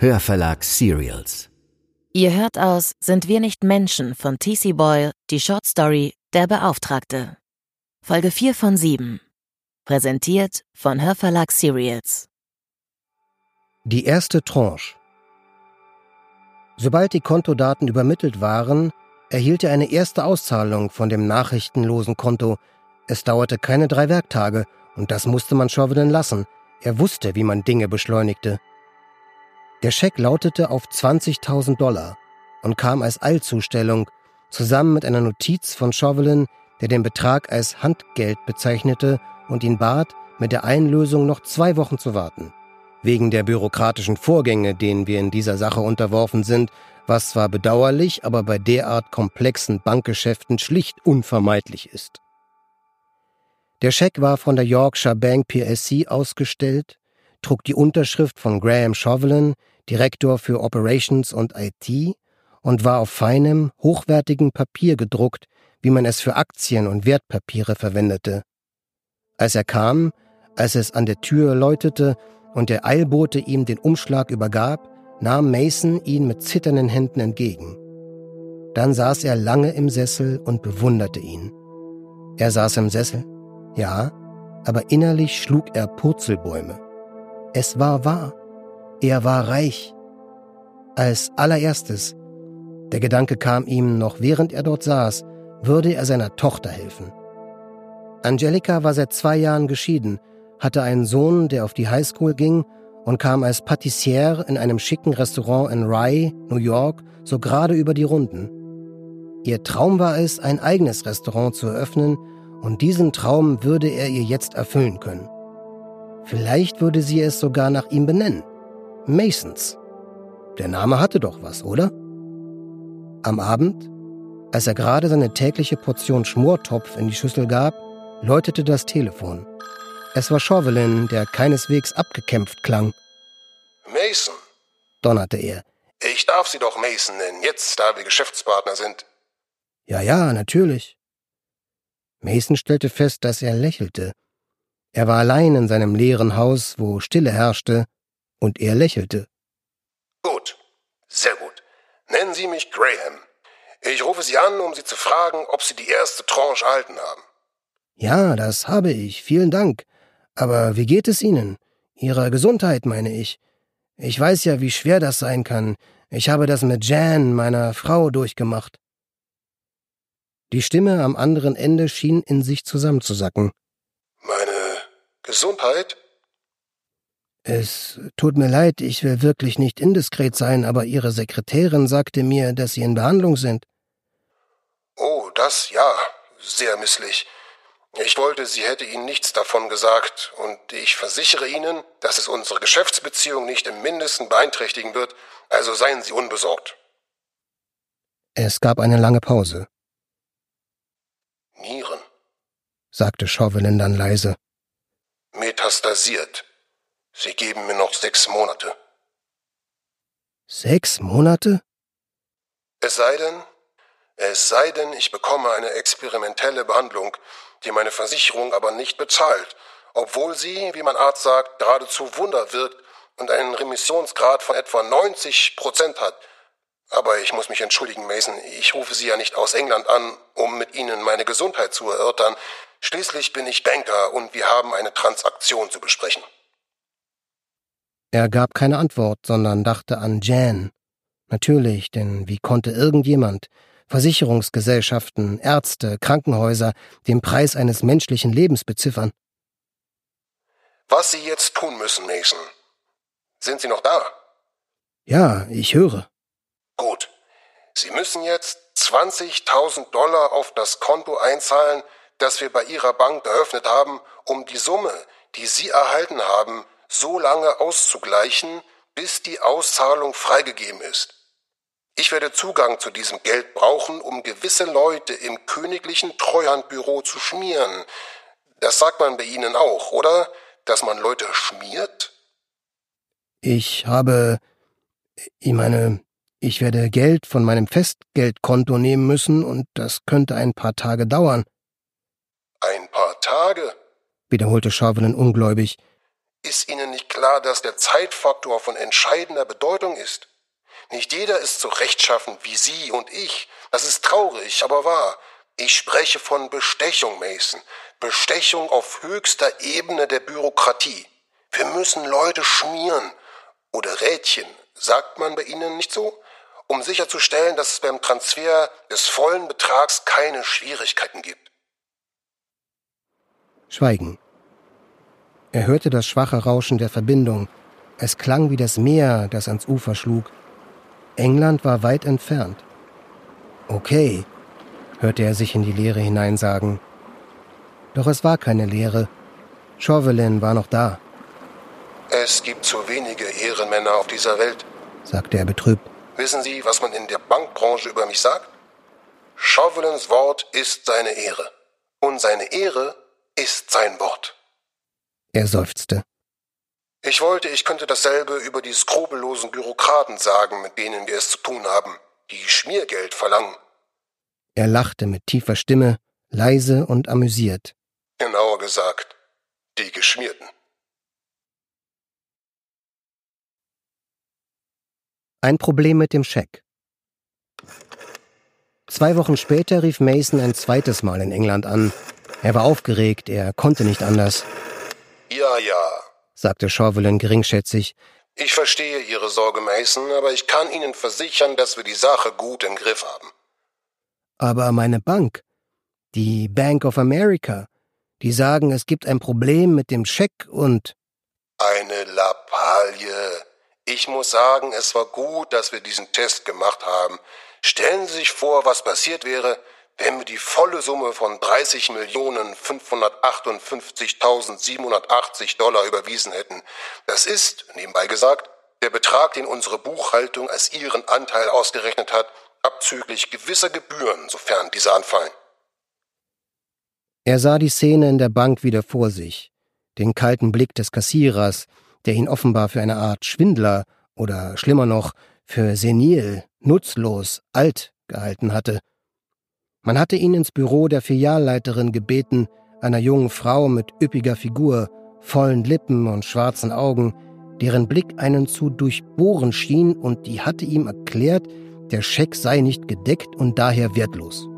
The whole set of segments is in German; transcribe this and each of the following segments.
Hörverlag Serials. Ihr hört aus Sind wir nicht Menschen von T.C. Boyle die Short Story Der Beauftragte. Folge 4 von 7. Präsentiert von Hörverlag Serials. Die erste Tranche. Sobald die Kontodaten übermittelt waren, erhielt er eine erste Auszahlung von dem nachrichtenlosen Konto. Es dauerte keine drei Werktage, und das musste man Chauvelin lassen. Er wusste, wie man Dinge beschleunigte. Der Scheck lautete auf 20.000 Dollar und kam als Eilzustellung, zusammen mit einer Notiz von Chauvelin, der den Betrag als Handgeld bezeichnete und ihn bat, mit der Einlösung noch zwei Wochen zu warten. Wegen der bürokratischen Vorgänge, denen wir in dieser Sache unterworfen sind, was zwar bedauerlich, aber bei derart komplexen Bankgeschäften schlicht unvermeidlich ist. Der Scheck war von der Yorkshire Bank PLC ausgestellt, trug die Unterschrift von Graham Chauvelin, Direktor für Operations und IT, und war auf feinem, hochwertigem Papier gedruckt, wie man es für Aktien und Wertpapiere verwendete. Als er kam, als es an der Tür läutete und der Eilbote ihm den Umschlag übergab, nahm Mason ihn mit zitternden Händen entgegen. Dann saß er lange im Sessel und bewunderte ihn. Er saß im Sessel, ja, aber innerlich schlug er Purzelbäume. Es war wahr. Er war reich. Als allererstes, der Gedanke kam ihm noch während er dort saß, würde er seiner Tochter helfen. Angelika war seit zwei Jahren geschieden, hatte einen Sohn, der auf die Highschool ging und kam als Patissiere in einem schicken Restaurant in Rye, New York, so gerade über die Runden. Ihr Traum war es, ein eigenes Restaurant zu eröffnen, und diesen Traum würde er ihr jetzt erfüllen können. Vielleicht würde sie es sogar nach ihm benennen. Masons. Der Name hatte doch was, oder? Am Abend, als er gerade seine tägliche Portion Schmortopf in die Schüssel gab, läutete das Telefon. Es war Chauvelin, der keineswegs abgekämpft klang. Mason, donnerte er. Ich darf Sie doch Mason nennen, jetzt da wir Geschäftspartner sind. Ja, ja, natürlich. Mason stellte fest, dass er lächelte. Er war allein in seinem leeren Haus, wo Stille herrschte, und er lächelte. Gut, sehr gut. Nennen Sie mich Graham. Ich rufe Sie an, um Sie zu fragen, ob Sie die erste Tranche erhalten haben. Ja, das habe ich, vielen Dank. Aber wie geht es Ihnen? Ihrer Gesundheit, meine ich. Ich weiß ja, wie schwer das sein kann. Ich habe das mit Jan, meiner Frau, durchgemacht. Die Stimme am anderen Ende schien in sich zusammenzusacken. Gesundheit? Es tut mir leid, ich will wirklich nicht indiskret sein, aber Ihre Sekretärin sagte mir, dass Sie in Behandlung sind. Oh, das ja, sehr misslich. Ich wollte, sie hätte Ihnen nichts davon gesagt, und ich versichere Ihnen, dass es unsere Geschäftsbeziehung nicht im mindesten beeinträchtigen wird, also seien Sie unbesorgt. Es gab eine lange Pause. Nieren, sagte Chauvelin dann leise. Metastasiert. Sie geben mir noch sechs Monate. Sechs Monate? Es sei denn, es sei denn, ich bekomme eine experimentelle Behandlung, die meine Versicherung aber nicht bezahlt, obwohl sie, wie mein Arzt sagt, geradezu Wunder wirkt und einen Remissionsgrad von etwa 90 Prozent hat. Aber ich muss mich entschuldigen, Mason, ich rufe Sie ja nicht aus England an, um mit Ihnen meine Gesundheit zu erörtern. Schließlich bin ich Banker und wir haben eine Transaktion zu besprechen. Er gab keine Antwort, sondern dachte an Jan. Natürlich, denn wie konnte irgendjemand, Versicherungsgesellschaften, Ärzte, Krankenhäuser den Preis eines menschlichen Lebens beziffern. Was Sie jetzt tun müssen, Mason. Sind Sie noch da? Ja, ich höre. Gut. Sie müssen jetzt 20.000 Dollar auf das Konto einzahlen, das wir bei Ihrer Bank eröffnet haben, um die Summe, die Sie erhalten haben, so lange auszugleichen, bis die Auszahlung freigegeben ist. Ich werde Zugang zu diesem Geld brauchen, um gewisse Leute im königlichen Treuhandbüro zu schmieren. Das sagt man bei Ihnen auch, oder? Dass man Leute schmiert? Ich habe. Ich meine, ich werde Geld von meinem Festgeldkonto nehmen müssen und das könnte ein paar Tage dauern. Ein paar Tage? wiederholte Chauvelin ungläubig. Ist Ihnen nicht klar, dass der Zeitfaktor von entscheidender Bedeutung ist? Nicht jeder ist so rechtschaffen wie Sie und ich. Das ist traurig, aber wahr. Ich spreche von Bestechung, Mason. Bestechung auf höchster Ebene der Bürokratie. Wir müssen Leute schmieren. Oder Rädchen. Sagt man bei Ihnen nicht so? Um sicherzustellen, dass es beim Transfer des vollen Betrags keine Schwierigkeiten gibt. Schweigen. Er hörte das schwache Rauschen der Verbindung. Es klang wie das Meer, das ans Ufer schlug. England war weit entfernt. Okay, hörte er sich in die Leere hineinsagen. Doch es war keine Leere. Chauvelin war noch da. Es gibt zu wenige Ehrenmänner auf dieser Welt, sagte er betrübt. Wissen Sie, was man in der Bankbranche über mich sagt? Chauvelins Wort ist seine Ehre. Und seine Ehre ist sein Wort. Er seufzte. Ich wollte, ich könnte dasselbe über die skrupellosen Bürokraten sagen, mit denen wir es zu tun haben, die Schmiergeld verlangen. Er lachte mit tiefer Stimme, leise und amüsiert. Genauer gesagt, die Geschmierten. Ein Problem mit dem Scheck. Zwei Wochen später rief Mason ein zweites Mal in England an. Er war aufgeregt, er konnte nicht anders. Ja, ja, sagte Chauvelin geringschätzig. Ich verstehe Ihre Sorge, Mason, aber ich kann Ihnen versichern, dass wir die Sache gut im Griff haben. Aber meine Bank, die Bank of America, die sagen, es gibt ein Problem mit dem Scheck und. Eine Lappalie. Ich muss sagen, es war gut, dass wir diesen Test gemacht haben. Stellen Sie sich vor, was passiert wäre, wenn wir die volle Summe von 30.558.780 Dollar überwiesen hätten. Das ist, nebenbei gesagt, der Betrag, den unsere Buchhaltung als ihren Anteil ausgerechnet hat, abzüglich gewisser Gebühren, sofern diese anfallen. Er sah die Szene in der Bank wieder vor sich, den kalten Blick des Kassierers, der ihn offenbar für eine Art Schwindler oder schlimmer noch für senil, nutzlos, alt gehalten hatte. Man hatte ihn ins Büro der Filialleiterin gebeten, einer jungen Frau mit üppiger Figur, vollen Lippen und schwarzen Augen, deren Blick einen zu durchbohren schien, und die hatte ihm erklärt, der Scheck sei nicht gedeckt und daher wertlos.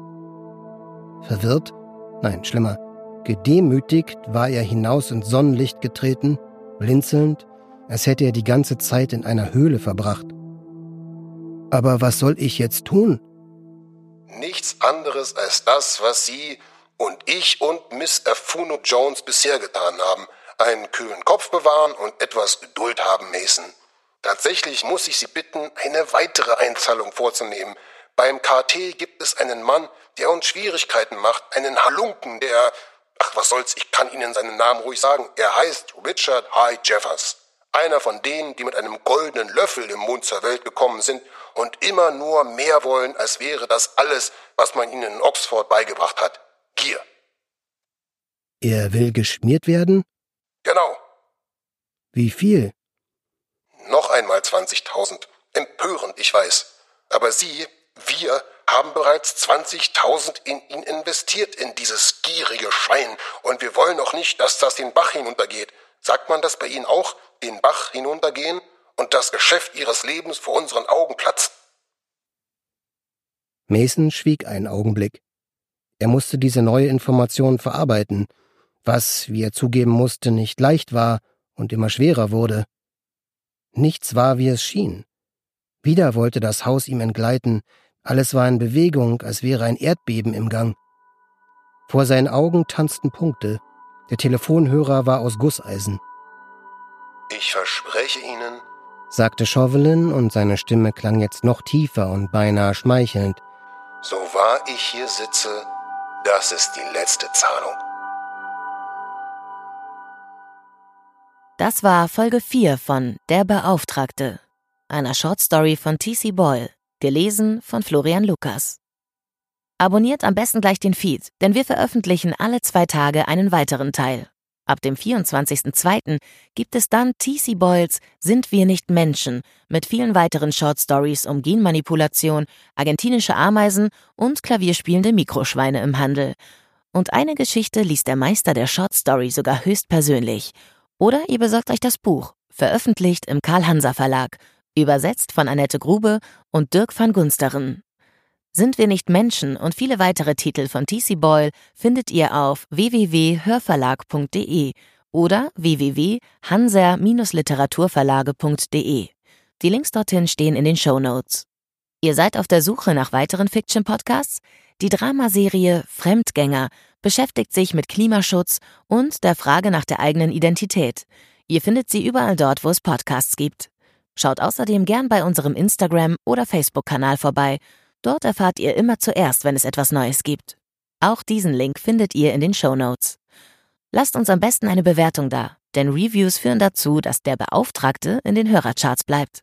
Verwirrt? Nein, schlimmer. Gedemütigt war er hinaus ins Sonnenlicht getreten, blinzelnd, als hätte er die ganze Zeit in einer Höhle verbracht. Aber was soll ich jetzt tun? Nichts anderes als das, was Sie und ich und Miss Afuno Jones bisher getan haben. Einen kühlen Kopf bewahren und etwas Geduld haben, Mason. Tatsächlich muss ich Sie bitten, eine weitere Einzahlung vorzunehmen. Beim KT gibt es einen Mann, der uns Schwierigkeiten macht, einen Halunken, der, ach was soll's, ich kann Ihnen seinen Namen ruhig sagen, er heißt Richard High Jeffers. Einer von denen, die mit einem goldenen Löffel im Mund zur Welt gekommen sind und immer nur mehr wollen, als wäre das alles, was man ihnen in Oxford beigebracht hat. Gier. Er will geschmiert werden? Genau. Wie viel? Noch einmal 20.000. Empörend, ich weiß. Aber Sie, wir, haben bereits 20.000 in ihn investiert, in dieses gierige Schwein. Und wir wollen auch nicht, dass das den Bach hinuntergeht. Sagt man das bei Ihnen auch? Den Bach hinuntergehen? Und das Geschäft Ihres Lebens vor unseren Augen platzt? Mason schwieg einen Augenblick. Er musste diese neue Information verarbeiten, was, wie er zugeben musste, nicht leicht war und immer schwerer wurde. Nichts war, wie es schien. Wieder wollte das Haus ihm entgleiten, alles war in Bewegung, als wäre ein Erdbeben im Gang. Vor seinen Augen tanzten Punkte, der Telefonhörer war aus Gusseisen. Ich verspreche Ihnen, sagte Chauvelin, und seine Stimme klang jetzt noch tiefer und beinahe schmeichelnd. So wahr ich hier sitze, das ist die letzte Zahlung. Das war Folge 4 von Der Beauftragte, einer Shortstory von T.C. Boyle, gelesen von Florian Lukas. Abonniert am besten gleich den Feed, denn wir veröffentlichen alle zwei Tage einen weiteren Teil. Ab dem 24.02. gibt es dann T.C. Boyles Sind wir nicht Menschen mit vielen weiteren Shortstories um Genmanipulation, argentinische Ameisen und klavierspielende Mikroschweine im Handel. Und eine Geschichte liest der Meister der Shortstory sogar höchstpersönlich Oder ihr besorgt euch das Buch, veröffentlicht im Karl-Hanser Verlag, übersetzt von Annette Grube und Dirk van Gunsteren. Sind wir nicht Menschen und viele weitere Titel von TC Boyle findet ihr auf www.hörverlag.de oder www.hanser-literaturverlage.de. Die Links dorthin stehen in den Show Notes. Ihr seid auf der Suche nach weiteren Fiction-Podcasts? Die Dramaserie Fremdgänger beschäftigt sich mit Klimaschutz und der Frage nach der eigenen Identität. Ihr findet sie überall dort, wo es Podcasts gibt. Schaut außerdem gern bei unserem Instagram- oder Facebook-Kanal vorbei. Dort erfahrt ihr immer zuerst, wenn es etwas Neues gibt. Auch diesen Link findet ihr in den Show Notes. Lasst uns am besten eine Bewertung da, denn Reviews führen dazu, dass der Beauftragte in den Hörercharts bleibt.